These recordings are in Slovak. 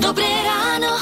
Dobré ráno.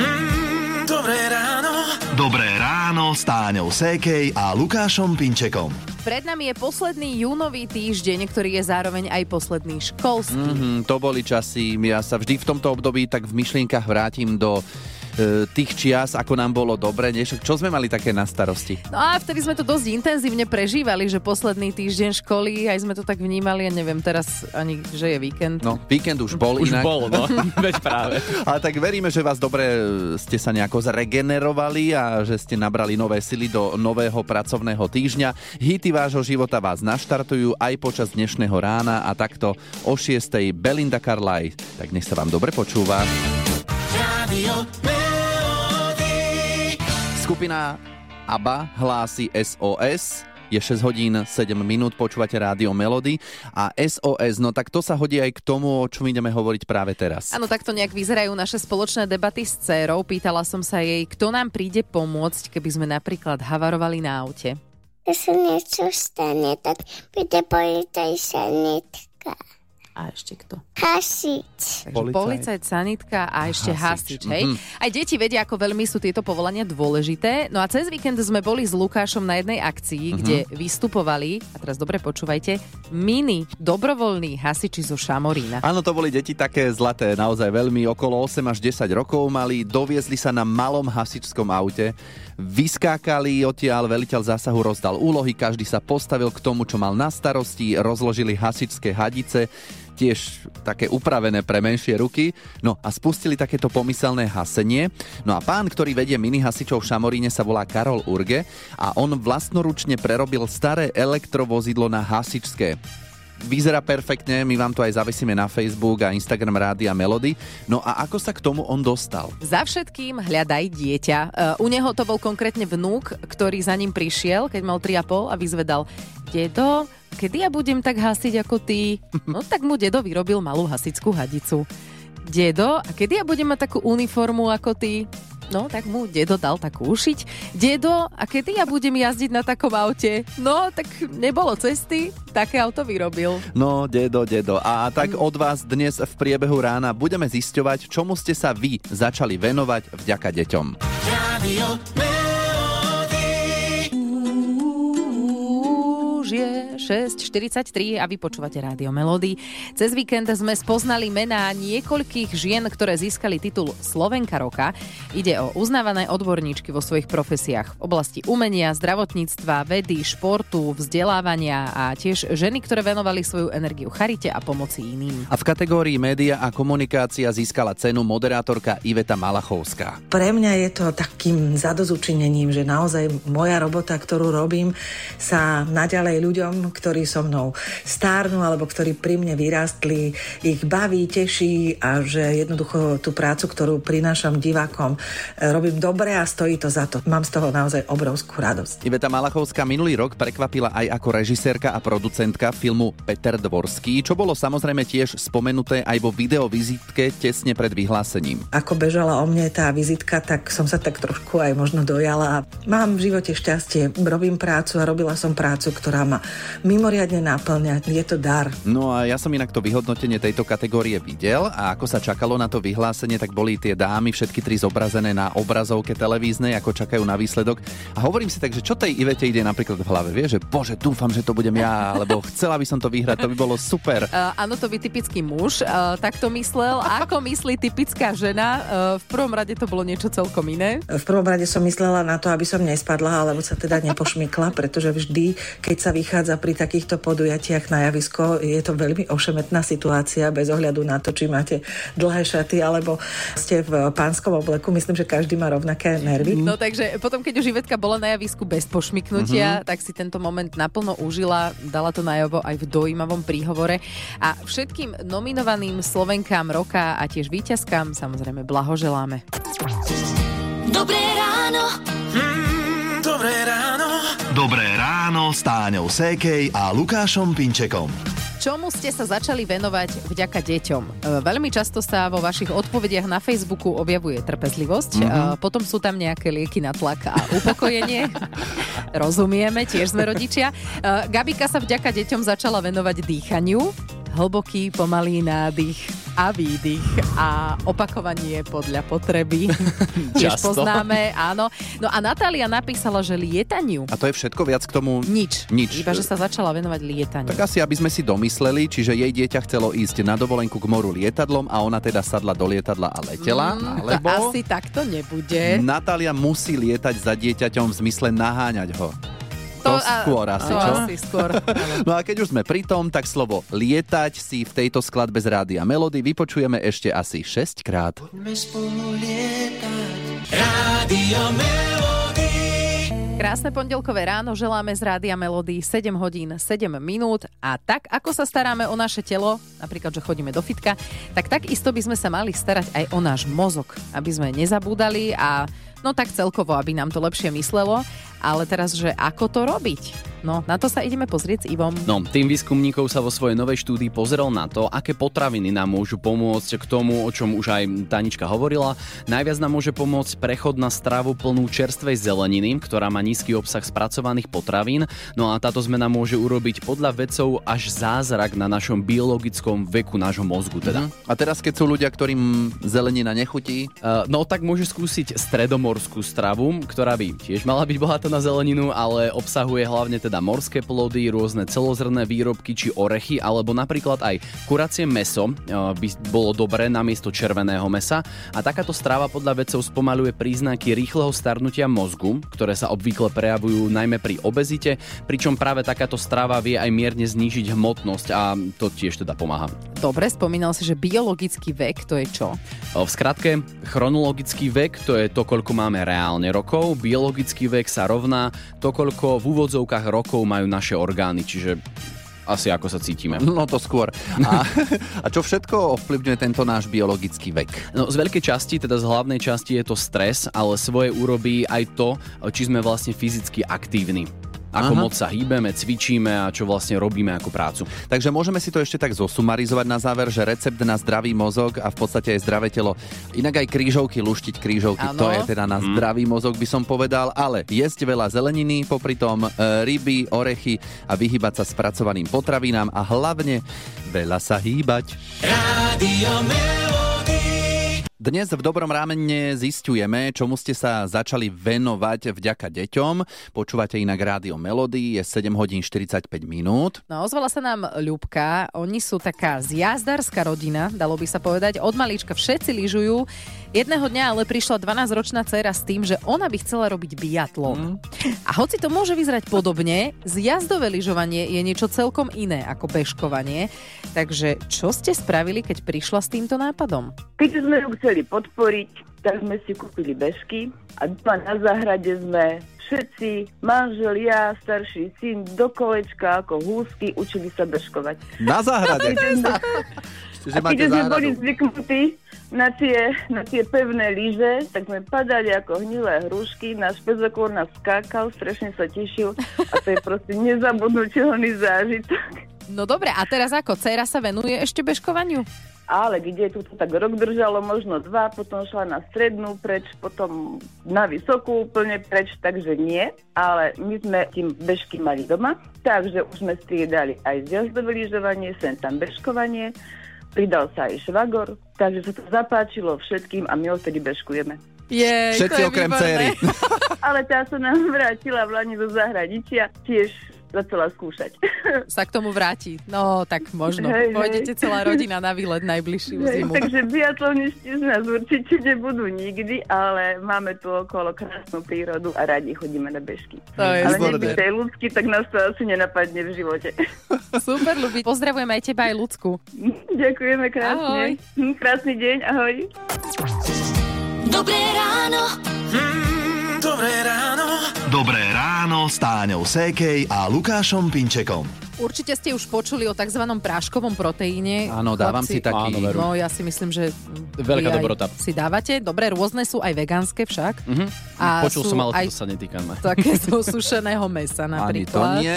Mm, dobré ráno. Dobré ráno s Táňou Sékej a Lukášom Pinčekom. Pred nami je posledný júnový týždeň, ktorý je zároveň aj posledný školský. Mm, to boli časy, ja sa vždy v tomto období tak v myšlienkach vrátim do tých čias, ako nám bolo dobre, než čo sme mali také na starosti. No a vtedy sme to dosť intenzívne prežívali, že posledný týždeň školy, aj sme to tak vnímali, ja neviem teraz ani, že je víkend. No, víkend už bol Už inak. bol, no. Veď práve. Ale tak veríme, že vás dobre ste sa nejako zregenerovali a že ste nabrali nové sily do nového pracovného týždňa. Hity vášho života vás naštartujú aj počas dnešného rána a takto o 6. Belinda Carlyle. Tak nech sa vám dobre počúva. Radio. Skupina ABBA hlási SOS. Je 6 hodín 7 minút, počúvate rádio Melody a SOS, no tak to sa hodí aj k tomu, o čom ideme hovoriť práve teraz. Áno, takto nejak vyzerajú naše spoločné debaty s dcerou. Pýtala som sa jej, kto nám príde pomôcť, keby sme napríklad havarovali na aute. Keď sa niečo stane, tak príde policaj sanitka. A ešte kto? Hasič. Policajt. policajt, sanitka a ešte Hasič. hasič, hej? Mhm. Aj deti vedia, ako veľmi sú tieto povolania dôležité. No a cez víkend sme boli s Lukášom na jednej akcii, Mhm. kde vystupovali, a teraz dobre počúvajte, mini dobrovoľní hasiči zo Šamorína. Áno, to boli deti také zlaté, naozaj veľmi okolo 8 až 10 rokov mali, doviezli sa na malom hasičskom aute, vyskákali odtiaľ, veliteľ zásahu rozdal úlohy, každý sa postavil k tomu, čo mal na starosti, rozložili hasičské hadice, tiež také upravené pre menšie ruky, no a spustili takéto pomyselné hasenie. No a pán, ktorý vedie mini hasičov v Šamoríne sa volá Karol Urge a on vlastnoručne prerobil staré elektrovozidlo na hasičské. Vyzerá perfektne, my vám to aj zavesíme na Facebook a Instagram Rádia Melody. No a ako sa k tomu on dostal? Za všetkým hľadaj dieťa. Uh, u neho to bol konkrétne vnúk, ktorý za ním prišiel, keď mal 3,5 a vyzvedal Dedo, kedy ja budem tak hasiť ako ty? No tak mu dedo vyrobil malú hasičskú hadicu. Dedo, a kedy ja budem mať takú uniformu ako ty? No, tak mu dedo dal takú ušiť. Dedo, a kedy ja budem jazdiť na takom aute? No, tak nebolo cesty, také auto vyrobil. No, dedo, dedo. A tak od vás dnes v priebehu rána budeme zisťovať, čomu ste sa vy začali venovať vďaka deťom. Radio Melody. Už je 6.43 a vy počúvate Rádio Melody. Cez víkend sme spoznali mená niekoľkých žien, ktoré získali titul Slovenka roka. Ide o uznávané odborníčky vo svojich profesiách v oblasti umenia, zdravotníctva, vedy, športu, vzdelávania a tiež ženy, ktoré venovali svoju energiu charite a pomoci iným. A v kategórii média a komunikácia získala cenu moderátorka Iveta Malachovská. Pre mňa je to takým zadozučinením, že naozaj moja robota, ktorú robím, sa naďalej ľuďom, ktorí so mnou stárnu alebo ktorí pri mne vyrástli, ich baví, teší a že jednoducho tú prácu, ktorú prinášam divákom, e, robím dobre a stojí to za to. Mám z toho naozaj obrovskú radosť. Iveta Malachovská minulý rok prekvapila aj ako režisérka a producentka filmu Peter Dvorský, čo bolo samozrejme tiež spomenuté aj vo videovizitke tesne pred vyhlásením. Ako bežala o mne tá vizitka, tak som sa tak trošku aj možno dojala. Mám v živote šťastie, robím prácu a robila som prácu, ktorá ma mimoriadne náplňa. Je to dar. No a ja som inak to vyhodnotenie tejto kategórie videl a ako sa čakalo na to vyhlásenie, tak boli tie dámy všetky tri zobrazené na obrazovke televíznej, ako čakajú na výsledok. A hovorím si tak, že čo tej Ivete ide napríklad v hlave, vie, že bože, dúfam, že to budem ja, alebo chcela by som to vyhrať, to by bolo super. Uh, áno, to by typický muž uh, tak to myslel. Ako myslí typická žena? Uh, v prvom rade to bolo niečo celkom iné. V prvom rade som myslela na to, aby som nespadla, alebo sa teda nepošmykla, pretože vždy, keď sa vychádza pri takýchto podujatiach na javisko, je to veľmi ošemetná situácia bez ohľadu na to, či máte dlhé šaty alebo ste v pánskom obleku. Myslím, že každý má rovnaké nervy. No takže potom, keď už Ivetka bola na javisku bez pošmyknutia, tak si tento moment naplno užila, dala to najavo aj v dojímavom príhovore a všetkým nominovaným Slovenkám roka a tiež víťazkám samozrejme blahoželáme. Dobré ráno. Mm, dobré ráno. Dobré ráno s Táňou Sékej a Lukášom Pinčekom. Čomu ste sa začali venovať vďaka deťom? E, Veľmi často sa vo vašich odpovediach na Facebooku objavuje trpezlivosť, mm-hmm. potom sú tam nejaké lieky na tlak a upokojenie. Rozumieme, tiež sme rodičia. E, Gabika sa vďaka deťom začala venovať dýchaniu. Hlboký, pomalý nádych a výdych a opakovanie podľa potreby. Tiež poznáme, áno. No a Natália napísala, že lietaniu A to je všetko viac k tomu? nič. Nič. Iba, že sa začala venovať lietaniu. Tak asi, aby sme si domysleli, čiže jej dieťa chcelo ísť na dovolenku k moru lietadlom a ona teda sadla do lietadla a letela, alebo... To asi takto nebude. Natália musí lietať za dieťaťom v zmysle naháňať ho. To, a- skôr asi, to čo? asi skôr. No a keď už sme pri tom, tak slovo lietať si v tejto skladbe z Rádia Melody vypočujeme ešte asi 6 krát. Poďme spolu lietať. Rádio Melody. Krásne pondelkové ráno želáme z Rádia Melody 7 hodín 7 minút a tak ako sa staráme o naše telo, napríklad, že chodíme do fitka, tak takisto by sme sa mali starať aj o náš mozog, aby sme nezabúdali a no tak celkovo, aby nám to lepšie myslelo. Ale teraz, že ako to robiť? No, na to sa ideme pozrieť s Ivom. No, tým výskumníkov sa vo svojej novej štúdii pozrel na to, aké potraviny nám môžu pomôcť k tomu, o čom už aj Tanička hovorila. Najviac nám môže pomôcť prechod na stravu plnú čerstvej zeleniny, ktorá má nízky obsah spracovaných potravín. No a táto zmena môže urobiť podľa vedcov až zázrak na našom biologickom veku nášho mozgu. Teda. A teraz, keď sú ľudia, ktorým zelenina nechutí, Uh, no tak môže skúsiť stredomorskú stravu, ktorá by tiež mala byť bohatá na zeleninu, ale obsahuje hlavne teda morské plody, rôzne celozrné výrobky či orechy, alebo napríklad aj kuracie meso uh, by bolo dobré namiesto červeného mesa. A takáto strava podľa vedcov spomaluje príznaky rýchleho starnutia mozgu, ktoré sa obvykle prejavujú najmä pri obezite, pričom práve takáto strava vie aj mierne znížiť hmotnosť a to tiež teda pomáha. Dobre, spomínal si, že biologický vek, to je čo? V skratke, chronologický vek to je to, koľko máme reálne rokov, biologický vek sa rovná to, koľko v úvodzovkách rokov majú naše orgány, čiže asi ako sa cítime. no to skôr. A, a čo všetko ovplyvňuje tento náš biologický vek? No, z veľkej časti, teda z hlavnej časti je to stres, ale svoje urobí aj to, či sme vlastne fyzicky aktívni. Ako Aha. moc sa hýbeme, cvičíme a čo vlastne robíme ako prácu. Takže môžeme si to ešte tak zosumarizovať na záver, že recept na zdravý mozog a v podstate aj zdravé telo. Inak aj krížovky, luštiť krížovky, Áno. to je teda na zdravý mozog by som povedal, ale jesť veľa zeleniny, popri tom e, ryby, orechy a vyhybať sa spracovaným potravinám a hlavne veľa sa hýbať. Melody. Dnes v Dobrom rámene zistujeme, čomu ste sa začali venovať vďaka deťom. Počúvate inak rádio Melody, je 7 hodín 45 minút. No, ozvala sa nám Ľubka. Oni sú taká zjazdárska rodina, dalo by sa povedať. Od malička všetci lyžujú. Jedného dňa ale prišla 12-ročná dcéra s tým, že ona by chcela robiť biatlon. A hoci to môže vyzerať podobne, zjazdové lyžovanie je niečo celkom iné ako bežkovanie. Takže čo ste spravili, keď prišla s týmto nápadom? Keď sme ju chceli podporiť, tak sme si kúpili bežky a doma na záhrade sme všetci, manžel, ja, starší syn, do kolečka ako húsky, učili sa bežkovať. Na záhrade. že A keď sme boli zvyknutí na tie, na tie pevné lyže, tak sme padali ako hnilé hrušky, náš pezokôr nás skákal, strašne sa tešil a to je proste nezabudnutelný zážitok. No dobre, a teraz ako? Cera sa venuje ešte bežkovaniu? Ale kde tu to tak rok držalo, možno dva, potom šla na strednú preč, potom na vysokú úplne preč, takže nie. Ale my sme tým bežky mali doma, takže už sme striedali aj zjazdové lyžovanie, sem tam bežkovanie, pridal sa aj švagor, takže sa to zapáčilo všetkým a my odtedy bežkujeme. Jej, Všetci okrem céry. Ale tá sa nám vrátila v Lani do zahraničia, tiež začala skúšať. Sa k tomu vráti. No, tak možno. Hej, hej. Pôjdete celá rodina na výlet najbližšiu Hej, zimu. takže biatlonisti z nás určite nebudú nikdy, ale máme tu okolo krásnu prírodu a radi chodíme na bežky. To je ale výborné. nech by tej ľudsky, tak nás to asi nenapadne v živote. Super, ľubí. Pozdravujeme aj teba, aj ľudsku. Ďakujeme krásne. Hm, Krásny deň, ahoj. Dobré ráno. Mm, s Táňou Sékej a Lukášom Pinčekom. Určite ste už počuli o tzv. práškovom proteíne. Áno, dávam Chlapci, si taký. Áno, veru. No, ja si myslím, že Veľká dobrota. Si dávate? Dobre, rôzne sú aj vegánske však. Mhm. A Počul som, ale aj to sa netýka ma. také zo sušeného mesa Ani to napríklad. nie.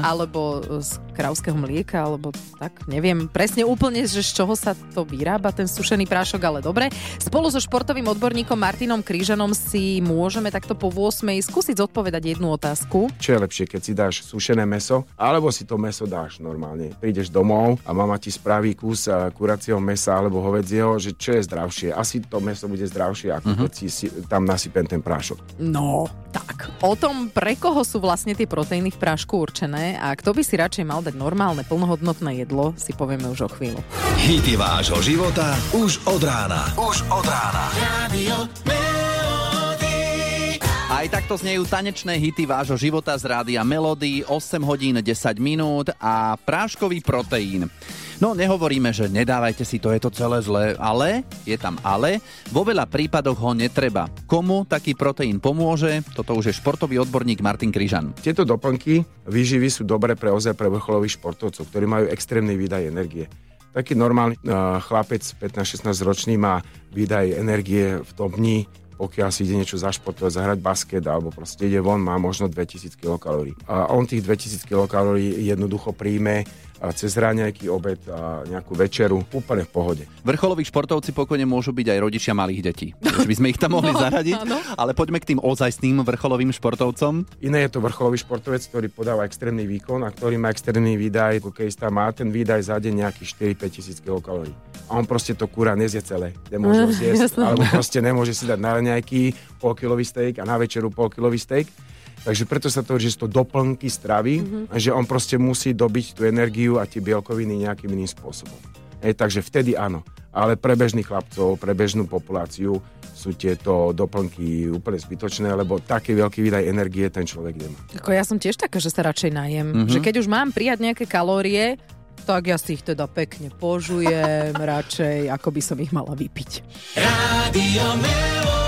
Alebo z krauského mlieka, alebo tak, neviem presne úplne, že z čoho sa to vyrába, ten sušený prášok, ale dobre. Spolu so športovým odborníkom Martinom Krížanom si môžeme takto po 8 skúsiť zodpovedať jednu otázku. Čo je lepšie, keď si dáš sušené meso, alebo si to to meso dáš normálne. Prídeš domov a mama ti spraví kus eh, kuracieho mesa alebo hovedzieho, že čo je zdravšie. Asi to meso bude zdravšie, ako keď si, si tam nasypem ten prášok. No, tak. O tom, pre koho sú vlastne tie proteíny v prášku určené a kto by si radšej mal dať normálne, plnohodnotné jedlo, si povieme už o chvíľu. Hity vášho života už od rána. Už od rána. Radio. Aj takto znejú tanečné hity vášho života z rádia Melody, 8 hodín 10 minút a práškový proteín. No nehovoríme, že nedávajte si to, je to celé zlé, ale, je tam ale, vo veľa prípadoch ho netreba. Komu taký proteín pomôže? Toto už je športový odborník Martin Kryžan. Tieto doplnky výživy sú dobré pre ozaj pre vrcholových športovcov, ktorí majú extrémny výdaj energie. Taký normálny uh, chlapec 15-16 ročný má výdaj energie v tom dni, pokiaľ si ide niečo zašportovať, zahrať basket alebo proste ide von, má možno 2000 kcal. A on tých 2000 kcal jednoducho príjme cez ráňajky, obed a nejakú večeru úplne v pohode. Vrcholoví športovci pokojne môžu byť aj rodičia malých detí. Takže by sme ich tam mohli No, zaradiť, áno. ale poďme k tým ozajstným vrcholovým športovcom. Iné je to vrcholový športovec, ktorý podáva extrémny výkon a ktorý má extrémny výdaj, hokejista má ten výdaj za deň nejakých 4-5 tisíc kilokalórií. A on proste to kúra nezie celé. Nemôže ho zjesť, alebo proste nemôže si dať na raňajky polkilový steak a na večeru polkilový steak. Takže preto sa to, že sú to doplnky stravy, mm-hmm. a že on proste musí dobiť tú energiu a tie bielkoviny nejakým iným spôsobom. Hej, takže vtedy áno. Ale pre bežných chlapcov, pre bežnú populáciu sú tieto doplnky úplne zbytočné, lebo taký veľký výdaj energie ten človek nemá. Ako ja som tiež taká, že sa radšej najem. Mhm. Mm-hmm. Že keď už mám prijať nejaké kalórie, tak ja si ich teda pekne požujem radšej, ako by som ich mala vypiť. Radio Melody.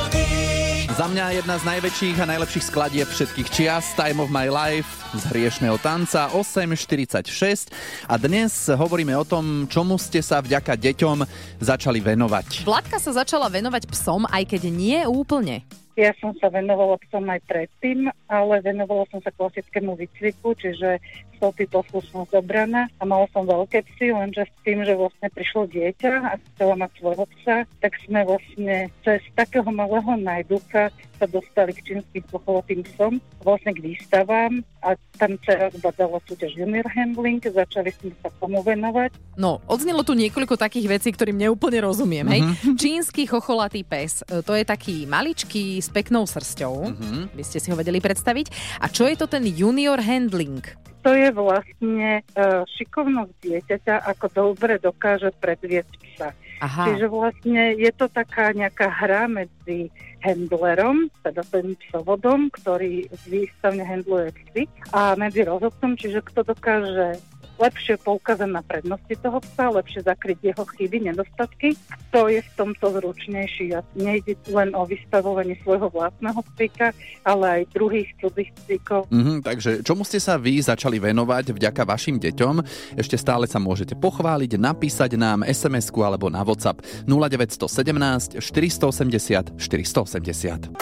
Za mňa jedna z najväčších a najlepších skladieb všetkých čias Time of my life z hriešného tanca 8.46 a dnes hovoríme o tom, čomu ste sa vďaka deťom začali venovať. Vládka sa začala venovať psom, aj keď nie úplne. Ja som sa venovala psom aj predtým, ale venovala som sa klasickému výcviku, čiže stopy poslušnosť obrana. A mala som veľké psy, lenže s tým, že vlastne prišlo dieťa a chcela mať svojho psa, tak sme vlastne cez takého malého najducha sa dostali k čínskym pochovatým psom, vlastne k výstavám a tam teraz badala súťaž Junior Handling, začali sme sa tomu venovať. No, odznelo tu niekoľko takých vecí, ktorým neúplne rozumiem. Hej? Čínsky chocholatý pes, e, to je taký maličký s peknou srsťou. By ste si ho vedeli predstaviť. A čo je to ten junior handling? To je vlastne uh, šikovnosť dieťaťa, ako dobre dokáže predviesť psa. Aha. Čiže vlastne je to taká nejaká hra medzi handlerom, teda tým psovodom, ktorý výstavne handluje psy, a medzi rozhodcom, čiže kto dokáže lepšie poukázať na prednosti toho psa, lepšie zakryť jeho chyby, nedostatky. To je v tomto zručnejší. A nejde len o vystavovanie svojho vlastného psíka, ale aj druhých cudzích psíkov. Mhm, takže čomu ste sa vy začali venovať vďaka vašim deťom? Ešte stále sa môžete pochváliť, napísať nám SMS-ku alebo na WhatsApp 0917 480 480.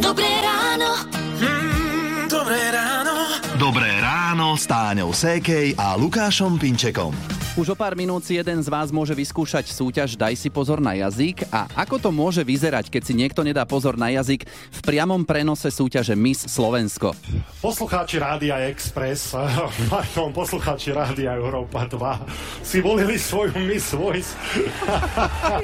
Dobré ráno. Mm, dobré ráno. Dobré ráno s Táňou Sékej a Lukášom Pinčekom. Už o pár minút si jeden z vás môže vyskúšať súťaž Daj si pozor na jazyk a ako to môže vyzerať, keď si niekto nedá pozor na jazyk v priamom prenose súťaže Miss Slovensko. Poslucháči Rádia Express, pardon, poslucháči Rádia Európa 2 si volili svoju Miss Voice.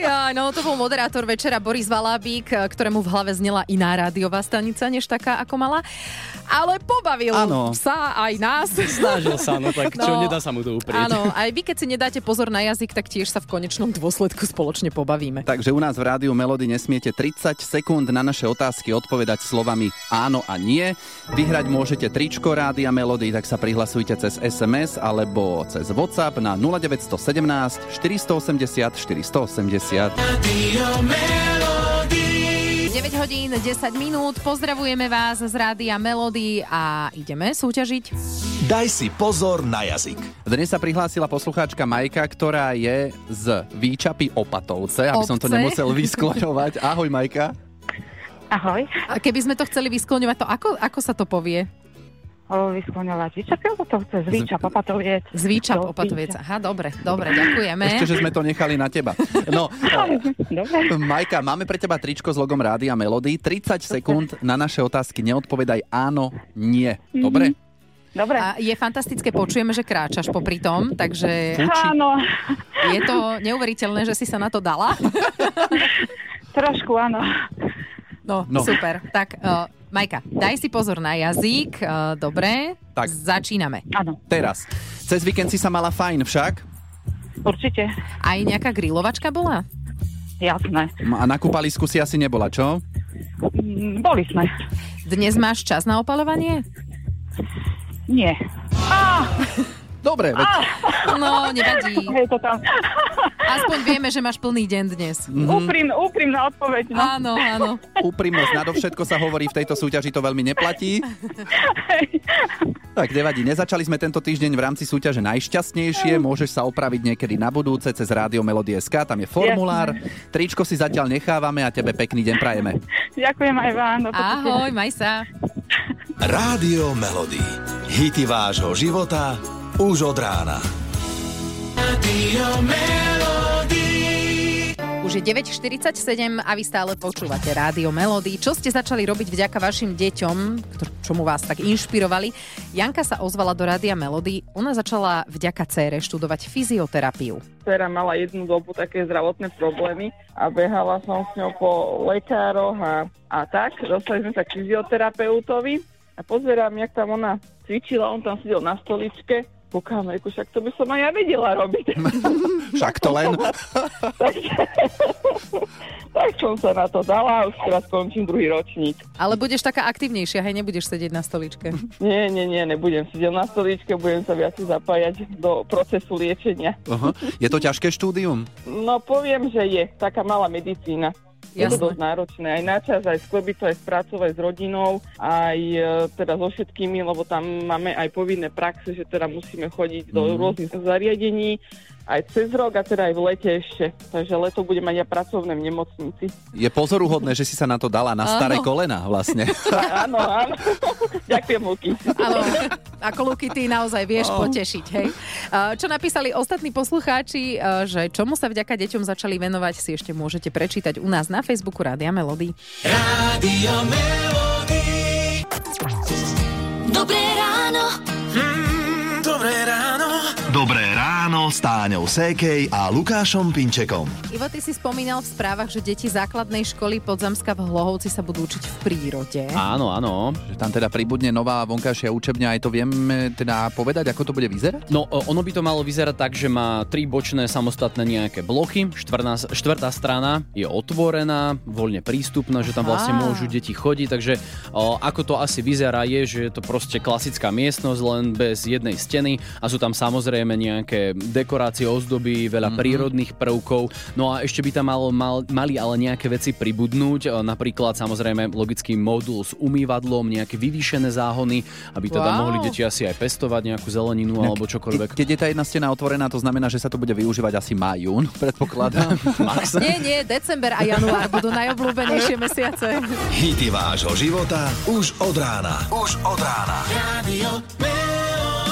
Ja, no to bol moderátor večera Boris Valábík, ktorému v hlave znela iná rádiová stanica, než taká, ako mala. Ale pobavil Áno. sa aj nás. Snažil sa, no tak čo, No. nedá sa mu to uprieť. Áno, aj vy, keď si nedáte pozor na jazyk, tak tiež sa v konečnom dôsledku spoločne pobavíme. Takže u nás v rádiu Melody nesmiete 30 sekúnd na naše otázky odpovedať slovami áno a nie. Vyhrať môžete tričko Rádia Melody, tak sa prihlasujte cez SMS alebo cez WhatsApp na 0917 480 480. Radio Melody. 9 hodín, 10 minút, pozdravujeme vás z Rádia Melody a ideme súťažiť. Daj si pozor na jazyk. Dnes sa prihlásila poslucháčka Majka, ktorá je z Výčapy Opatovce, aby som to Obce. nemusel vyskloňovať. Ahoj Majka. Ahoj. A keby sme to chceli vyskloňovať, to ako, ako sa to povie? Vyskloňovať Výčapy Opatovce, z Výčap Opatoviec. Z Výčap Do Opatoviec. Aha, dobre, dobre, ďakujeme. Ešte, že sme to nechali na teba. No, Dobre. Majka, máme pre teba tričko s logom Rádia Melody. 30 sekúnd na naše otázky neodpovedaj áno, nie. Dobre? Dobre. A je fantastické, počujeme, že kráčaš popri tom, takže Áno, je to neuveriteľné, že si sa na to dala. trošku áno. No, No. no. super. Tak, uh, Majka, daj si pozor na jazyk. Uh, dobre, Tak. začíname. Áno, Teraz. Cez víkend si sa mala fajn však? určite. Aj nejaká grilovačka bola? Jasné. A na kúpalisku si asi nebola, čo? Mm, Boli sme. Dnes máš čas na opalovanie? Nie. Dobre, veď No, nevadí. Je to tam. Aspoň vieme, že máš plný deň dnes. Úprim, úprimná odpoveď. No. Áno, áno. úprimnosť nadovšetko sa hovorí v tejto súťaži, to veľmi neplatí. Tak nevadí, nezačali sme tento týždeň v rámci súťaže najšťastnejšie, môžeš sa opraviť niekedy na budúce cez Rádio Melody.sk, tam je formulár, tričko si zatiaľ nechávame a tebe pekný deň prajeme. Ďakujem aj vám. Ahoj, maj sa. Rádio Melody. Hity vášho života už od rána. Už je 9.47 a vy stále počúvate Rádio Melody. Čo ste začali robiť vďaka vašim deťom, čomu vás tak inšpirovali? Janka sa ozvala do Rádia Melody. Ona začala vďaka cére študovať fyzioterapiu. Dcera mala jednu dobu také zdravotné problémy a behala som s ňou po lekároch a, a tak. Dostali sme sa k fyzioterapeutovi a pozerám, jak tam ona cvičila, on tam sedel na stoličke. Kúkam, reku, však to by som aj ja vedela robiť. Však to len. tak som sa na to dala a už teraz končím druhý ročník. Ale budeš taká aktívnejšia, hej, nebudeš sedieť na stoličke. Nie, nie, nie, nebudem sedieť na stoličke, budem sa viac zapájať do procesu liečenia. Aha. Je to ťažké štúdium? No poviem, že je taká malá medicína. Je to dosť náročné. Aj na čas, aj sklebiť to, aj spracovať s rodinou, aj e, teda so všetkými, lebo tam máme aj povinné praxe, že teda musíme chodiť do Mhm. rôznych zariadení, aj cez rok a teda aj v lete ešte. Takže leto budem mať ja pracovné v nemocnici. Je pozoruhodné, že si sa na to dala na staré Áno. kolena vlastne. áno, áno. Ďakujem, Luky. Áno, ako Luky, ty naozaj vieš Oh. potešiť, hej. Čo napísali ostatní poslucháči, uh, že čomu sa vďaka deťom začali venovať, si ešte môžete prečítať u nás na Facebooku Rádia Melody. Radio Melody. Dobré ráno. Mm, dobré ráno. Dobré s Táňou Sékej a Lukášom Pinčekom. Ivo, ty si spomínal v správach, že deti základnej školy Podzamska v Hlohovci sa budú učiť v prírode. Áno, áno. Že tam teda pribudne nová vonkajšia učebňa, aj to vieme teda povedať, ako to bude vyzerať? No, ono by to malo vyzerať tak, že má tri bočné samostatné nejaké bloky, štvrná, štvrtá strana je otvorená, voľne prístupná, že tam vlastne môžu deti chodiť, takže o, ako to asi vyzerá je, že je to proste klasická miestnosť, len bez jednej steny a sú tam samozrejme nejaké dekorácie, ozdoby, veľa mm-hmm. prírodných prvkov, no a ešte by tam malo, mal, mali ale nejaké veci pribudnúť, napríklad samozrejme logický modul s umývadlom, nejaké vyvýšené záhony, aby teda Wow. mohli deti asi aj pestovať nejakú zeleninu alebo čokoľvek. Ke- Keď je tá jedna stena otvorená, to znamená, že sa to bude využívať asi maj, jún, predpokladám. Max. Nie, nie, december a január budú najobľúbenejšie mesiace. Hity vášho života už od rána. Už od rána. Radio.